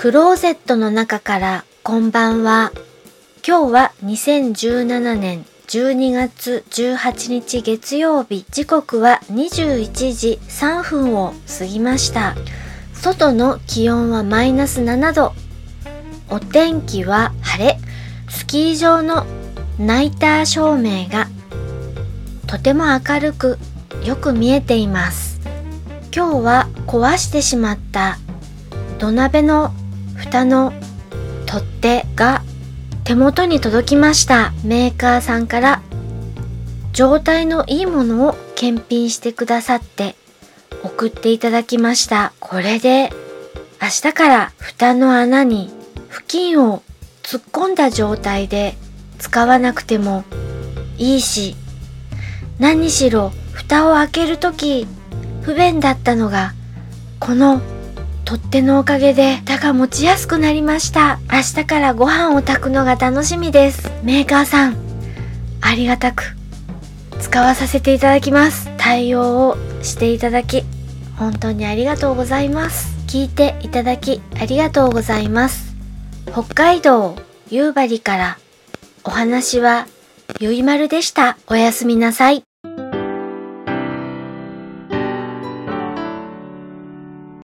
クローゼットの中からこんばんは。今日は2017年12月18日月曜日。時刻は21時3分を過ぎました。外の気温はマイナス7度。お天気は晴れ。スキー場のナイター照明がとても明るくよく見えています。今日は壊してしまった土鍋の蓋の取っ手が手元に届きました。メーカーさんから。状態のいいものを検品してくださって送っていただきました。これで明日から蓋の穴に布巾を突っ込んだ状態で使わなくてもいいし何しろ蓋を開けるとき不便だったのがこの取っ手のおかげで蓋が持ちやすくなりました。明日からご飯を炊くのが楽しみです。メーカーさんありがたく使わさせていただきます。対応をしていただき本当にありがとうございます。聞いていただきありがとうございます。北海道夕張からお話はゆいまるでした。おやすみなさい。